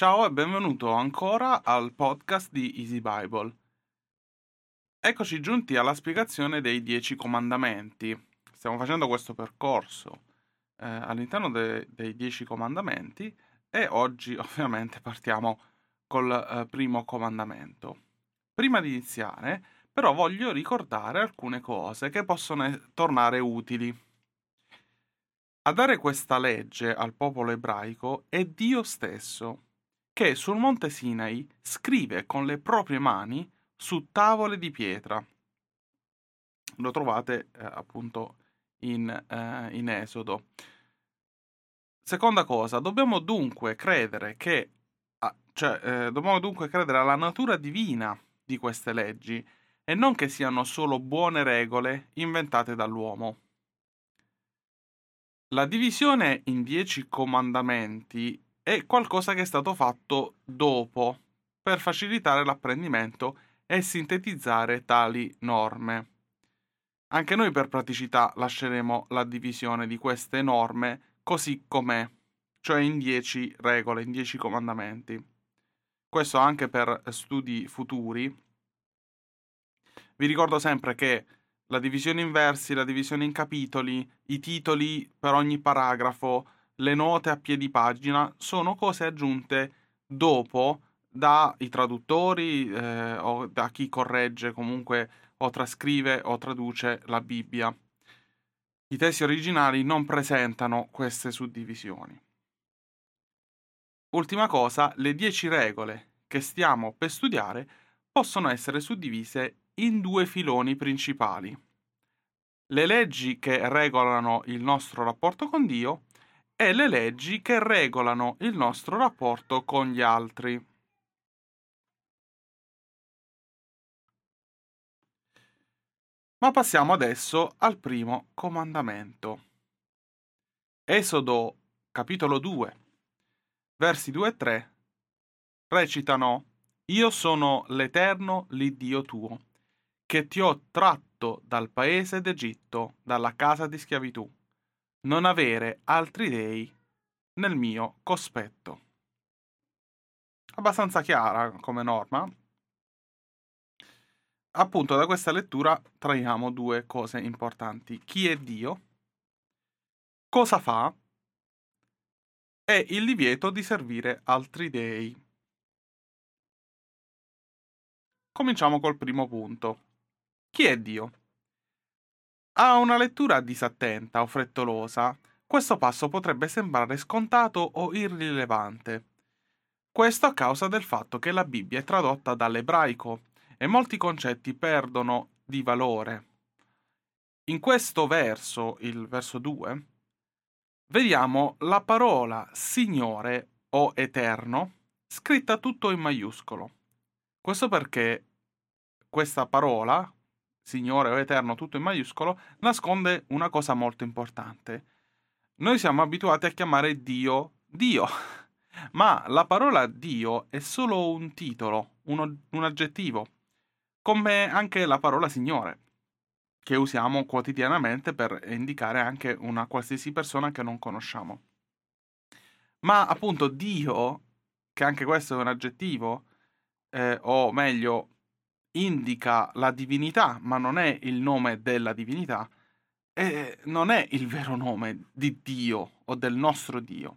Ciao e benvenuto ancora al podcast di Easy Bible. Eccoci giunti alla spiegazione dei Dieci Comandamenti. Stiamo facendo questo percorso eh, all'interno de- dei Dieci Comandamenti e oggi ovviamente partiamo col eh, primo comandamento. Prima di iniziare, però, voglio ricordare alcune cose che possono tornare utili. A dare questa legge al popolo ebraico è Dio stesso che sul monte Sinai scrive con le proprie mani su tavole di pietra. Lo trovate eh, appunto in, eh, in Esodo. Seconda cosa, dobbiamo dunque credere che, cioè, eh, dobbiamo dunque credere alla natura divina di queste leggi e non che siano solo buone regole inventate dall'uomo. La divisione in dieci comandamenti è qualcosa che è stato fatto dopo per facilitare l'apprendimento e sintetizzare tali norme. Anche noi per praticità lasceremo la divisione di queste norme così com'è, cioè in 10 regole, in 10 comandamenti. Questo anche per studi futuri. Vi ricordo sempre che la divisione in versi, la divisione in capitoli, i titoli per ogni paragrafo, le note a piedi pagina sono cose aggiunte dopo dai traduttori eh, o da chi corregge comunque o trascrive o traduce la Bibbia. I testi originali non presentano queste suddivisioni. Ultima cosa, le dieci regole che stiamo per studiare possono essere suddivise in due filoni principali. Le leggi che regolano il nostro rapporto con Dio e le leggi che regolano il nostro rapporto con gli altri. Ma passiamo adesso al primo comandamento. Esodo capitolo 2, versi 2 e 3 recitano Io sono l'Eterno, l'Iddio tuo, che ti ho tratto dal paese d'Egitto, dalla casa di schiavitù non avere altri dei nel mio cospetto. Abbastanza chiara come norma. Appunto da questa lettura traiamo due cose importanti. Chi è Dio? Cosa fa? E il divieto di servire altri dei. Cominciamo col primo punto. Chi è Dio? A una lettura disattenta o frettolosa, questo passo potrebbe sembrare scontato o irrilevante. Questo a causa del fatto che la Bibbia è tradotta dall'ebraico e molti concetti perdono di valore. In questo verso, il verso 2, vediamo la parola Signore o Eterno scritta tutto in maiuscolo. Questo perché questa parola, Signore o Eterno, tutto in maiuscolo, nasconde una cosa molto importante. Noi siamo abituati a chiamare Dio Dio, ma la parola Dio è solo un titolo, uno, un aggettivo, come anche la parola Signore, che usiamo quotidianamente per indicare anche una qualsiasi persona che non conosciamo. Ma appunto Dio, che anche questo è un aggettivo, eh, o meglio, indica la divinità, ma non è il nome della divinità, e non è il vero nome di Dio o del nostro Dio.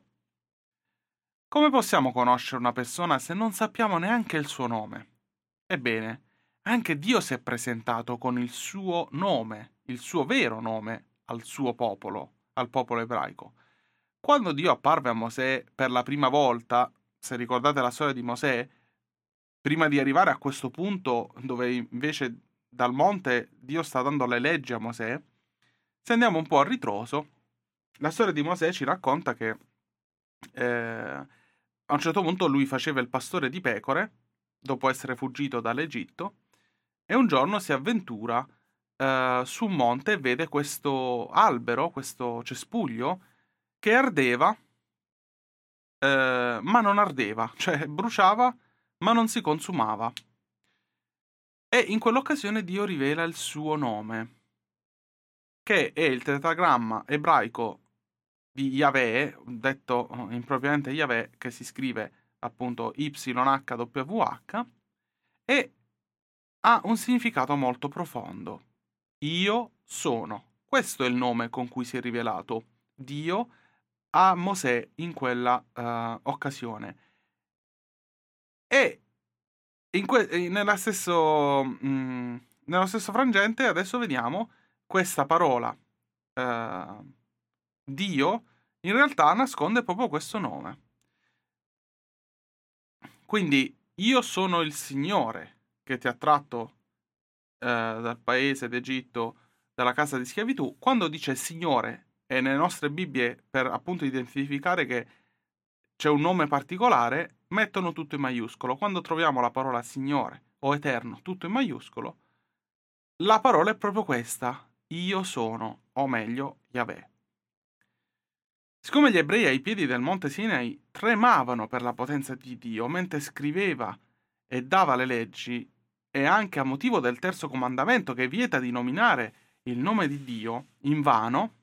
Come possiamo conoscere una persona se non sappiamo neanche il suo nome? Ebbene, anche Dio si è presentato con il suo nome, il suo vero nome, al suo popolo, al popolo ebraico. Quando Dio apparve a Mosè per la prima volta, se ricordate la storia di Mosè, prima di arrivare a questo punto dove invece dal monte Dio sta dando le leggi a Mosè, se andiamo un po' a ritroso, la storia di Mosè ci racconta che eh, a un certo punto lui faceva il pastore di pecore, dopo essere fuggito dall'Egitto, e un giorno si avventura eh, su un monte e vede questo albero, questo cespuglio, che ardeva, eh, ma non ardeva, cioè bruciava ma non si consumava. E in quell'occasione Dio rivela il suo nome, che è il tetragramma ebraico di Yahweh, detto impropriamente Yahweh, che si scrive appunto YHWH, e ha un significato molto profondo. Io sono. Questo è il nome con cui si è rivelato Dio a Mosè in quella uh, occasione. E que- nella stesso, mm, nello stesso frangente adesso vediamo questa parola uh, Dio in realtà nasconde proprio questo nome. Quindi io sono il Signore che ti ha tratto eh, dal paese d'Egitto, dalla casa di schiavitù, quando dice Signore e nelle nostre Bibbie per appunto identificare che c'è un nome particolare, mettono tutto in maiuscolo. Quando troviamo la parola Signore o Eterno, tutto in maiuscolo, la parola è proprio questa, io sono, o meglio, Yahweh. Siccome gli ebrei ai piedi del monte Sinai tremavano per la potenza di Dio mentre scriveva e dava le leggi, e anche a motivo del terzo comandamento che vieta di nominare il nome di Dio in vano,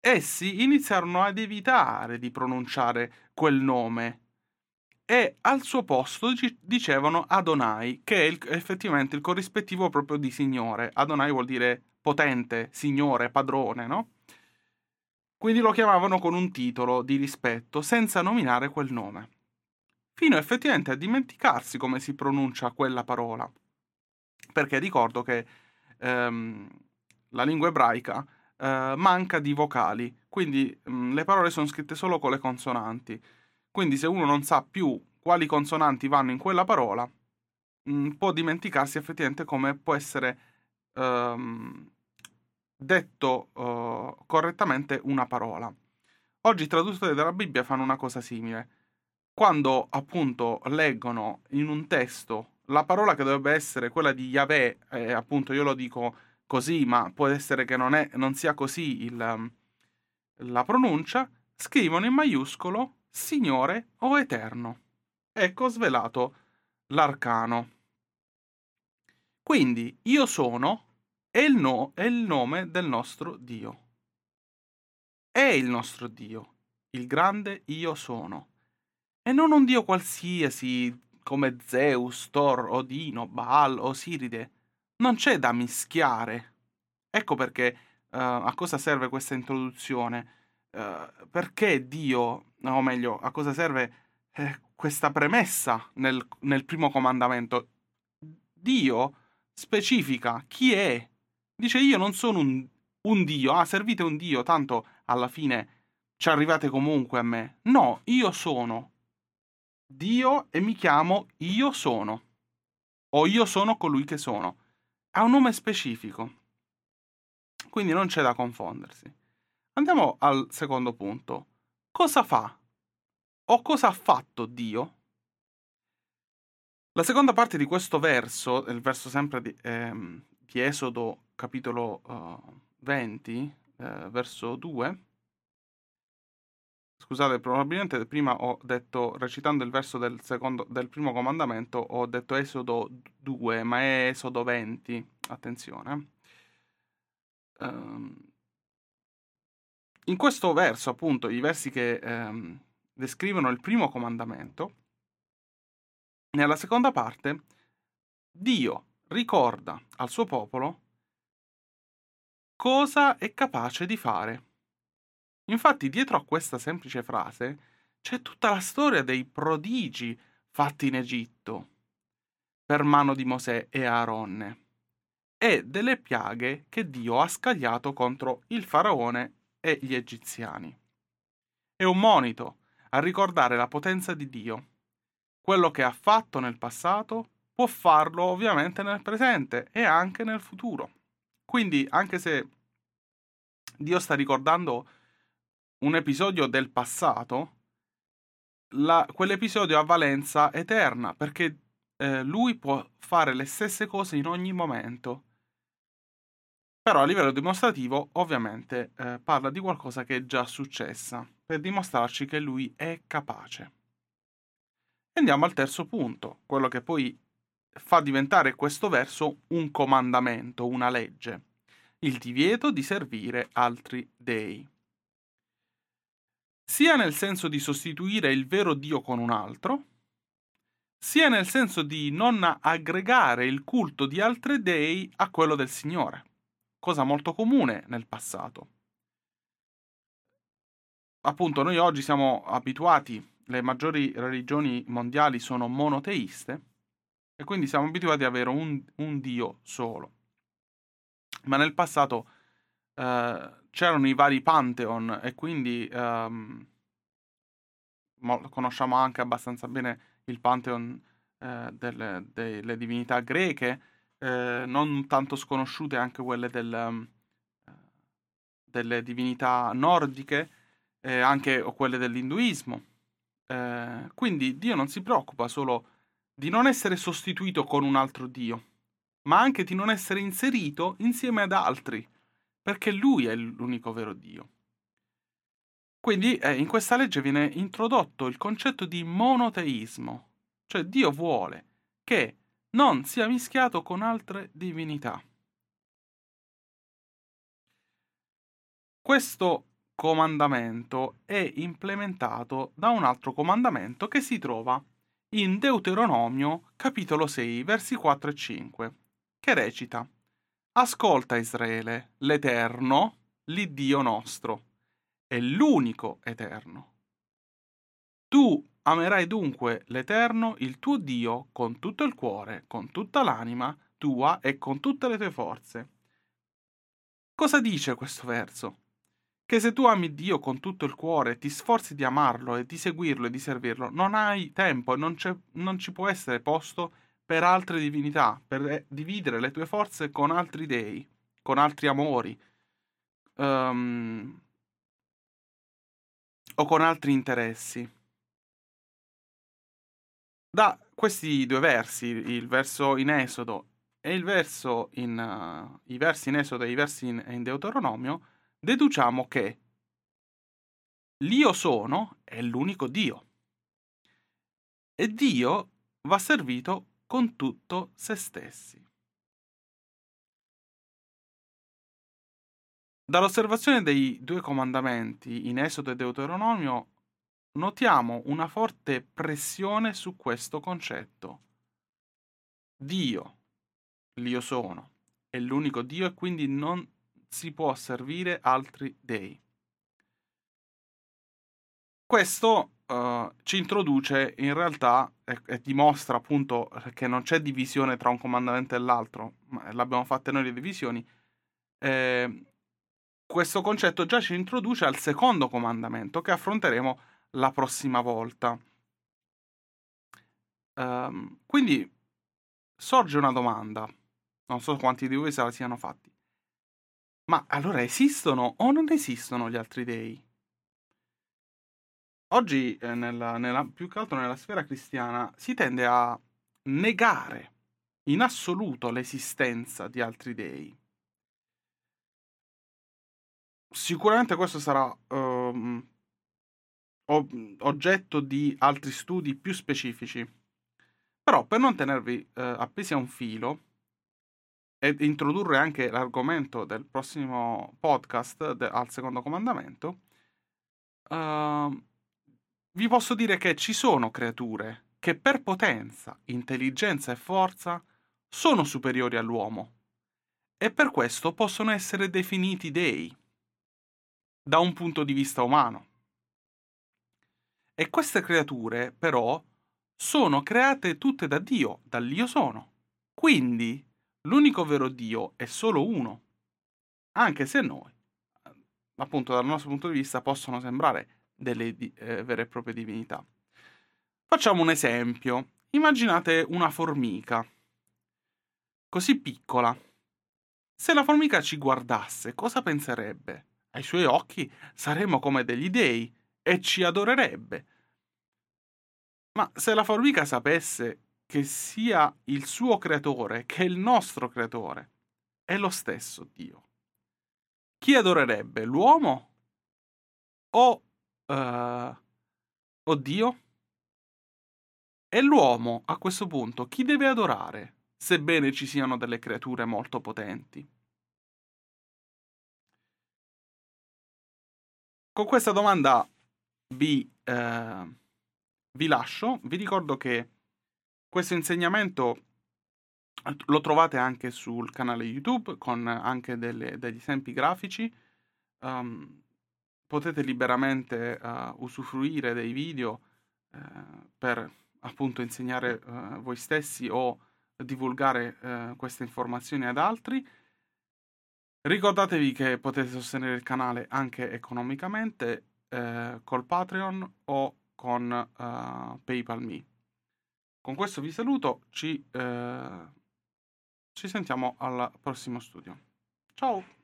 essi iniziarono ad evitare di pronunciare quel nome e al suo posto dicevano Adonai, che è il, effettivamente il corrispettivo proprio di Signore. Adonai vuol dire potente, Signore, padrone, no? Quindi lo chiamavano con un titolo di rispetto senza nominare quel nome. Fino effettivamente a dimenticarsi come si pronuncia quella parola. Perché ricordo che ehm, la lingua ebraica eh, manca di vocali, quindi mh, le parole sono scritte solo con le consonanti. Quindi se uno non sa più quali consonanti vanno in quella parola, mh, mm, può dimenticarsi effettivamente come può essere ehm, detto uh, correttamente una parola. Oggi i traduttori della Bibbia fanno una cosa simile. Quando appunto leggono in un testo la parola che dovrebbe essere quella di Yahweh, eh, appunto io lo dico così, ma può essere che non, è, non sia così il, la pronuncia, scrivono in maiuscolo Signore o Eterno. Ecco svelato l'arcano. Quindi io sono è il, no, è il nome del nostro Dio. È il nostro Dio, il grande io sono. E non un Dio qualsiasi come Zeus, Thor, Odino, Baal, Osiride. Non c'è da mischiare. Ecco perché uh, a cosa serve questa introduzione. Uh, perché Dio, o meglio, a cosa serve eh, questa premessa nel, nel primo comandamento? Dio specifica chi è Dice io non sono un, un dio, ah servite un dio, tanto alla fine ci arrivate comunque a me. No, io sono Dio e mi chiamo io sono. O io sono colui che sono. Ha un nome specifico. Quindi non c'è da confondersi. Andiamo al secondo punto. Cosa fa? O cosa ha fatto Dio? La seconda parte di questo verso, il verso sempre di, ehm, di Esodo capitolo uh, 20, eh, verso 2. Scusate, probabilmente prima ho detto, recitando il verso del, secondo, del primo comandamento, ho detto Esodo 2, ma è Esodo 20, attenzione. Um, in questo verso, appunto, i versi che um, descrivono il primo comandamento, nella seconda parte, Dio ricorda al suo popolo cosa è capace di fare. Infatti, dietro a questa semplice frase c'è tutta la storia dei prodigi fatti in Egitto per mano di Mosè e Aaronne e delle piaghe che Dio ha scagliato contro il faraone e gli egiziani. È un monito a ricordare la potenza di Dio. Quello che ha fatto nel passato può farlo ovviamente nel presente e anche nel futuro. Quindi, anche se Dio sta ricordando un episodio del passato, la, quell'episodio ha valenza eterna, perché eh, lui può fare le stesse cose in ogni momento. Però a livello dimostrativo, ovviamente, eh, parla di qualcosa che è già successa, per dimostrarci che lui è capace. Andiamo al terzo punto, quello che poi fa diventare questo verso un comandamento, una legge, il divieto di servire altri dei. sia nel senso di sostituire il vero Dio con un altro, sia nel senso di non aggregare il culto di altri dei a quello del Signore, cosa molto comune nel passato. Appunto, noi oggi siamo abituati, le maggiori religioni mondiali sono monoteiste, e quindi siamo abituati ad avere un, un Dio solo. Ma nel passato eh, c'erano i vari Pantheon e quindi ehm, conosciamo anche abbastanza bene il Pantheon eh, delle, delle, divinità greche, eh, non tanto sconosciute anche quelle del, ehm, delle divinità nordiche, eh, anche quelle dell'induismo. Eh, quindi Dio non si preoccupa solo di non essere sostituito con un altro Dio, ma anche di non essere inserito insieme ad altri, perché Lui è l'unico vero Dio. Quindi eh, in questa legge viene introdotto il concetto di monoteismo, cioè Dio vuole che non sia mischiato con altre divinità. Questo comandamento è implementato da un altro comandamento che si trova in Deuteronomio capitolo 6 versi 4 e 5, che recita Ascolta Israele, l'Eterno, l'Iddio nostro, è l'unico Eterno. Tu amerai dunque l'Eterno, il tuo Dio, con tutto il cuore, con tutta l'anima tua e con tutte le tue forze. Cosa dice questo verso? Che se tu ami Dio con tutto il cuore, ti sforzi di amarlo e di seguirlo e di servirlo, non hai tempo e non, non ci può essere posto per altre divinità, per eh, dividere le tue forze con altri dei, con altri amori um, o con altri interessi. Da questi due versi, il verso in Esodo e il verso in, uh, i versi in Esodo e i versi in, in Deuteronomio, deduciamo che l'Io sono è l'unico Dio e Dio va servito con tutto se stessi. Dall'osservazione dei due comandamenti in Esodo e Deuteronomio notiamo una forte pressione su questo concetto. Dio, l'io sono, è l'unico Dio e quindi non si può servire altri dei. Questo uh, ci introduce in realtà e, e, dimostra appunto che non c'è divisione tra un comandamento e l'altro, ma l'abbiamo fatte noi le divisioni. Eh, questo concetto già ci introduce al secondo comandamento che affronteremo la prossima volta. Um, quindi sorge una domanda, non so quanti di voi se la siano fatti. Ma allora esistono o non esistono gli altri dei? Oggi, eh, nella, nella, più che altro nella sfera cristiana, si tende a negare in assoluto l'esistenza di altri dei. Sicuramente questo sarà um, oggetto di altri studi più specifici. Però per non tenervi uh, appesi a un filo e introdurre anche l'argomento del prossimo podcast de- al secondo comandamento, uh, vi posso dire che ci sono creature che per potenza, intelligenza e forza sono superiori all'uomo e per questo possono essere definiti dei da un punto di vista umano. E queste creature, però, sono create tutte da Dio, dall'Io sono. Quindi l'unico vero Dio è solo uno, anche se noi, appunto dal nostro punto di vista, possono sembrare delle eh, vere e proprie divinità. Facciamo un esempio. Immaginate una formica, così piccola. Se la formica ci guardasse, cosa penserebbe? Ai suoi occhi saremmo come degli dei e ci adorerebbe. Ma se la formica sapesse che sia il suo creatore che il nostro creatore, è lo stesso Dio. Chi adorerebbe? L'uomo o Uh, oddio? E l'uomo, a questo punto, chi deve adorare, sebbene ci siano delle creature molto potenti? Con questa domanda vi, eh, vi lascio. Vi ricordo che questo insegnamento lo trovate anche sul canale YouTube con anche delle, degli esempi grafici. Um, potete liberamente uh, usufruire dei video uh, per appunto insegnare uh, voi stessi o divulgare queste informazioni ad altri. Ricordatevi che potete sostenere il canale anche economicamente col Patreon o con uh, PayPal Me. Con questo vi saluto, ci, eh, ci sentiamo al prossimo studio. Ciao!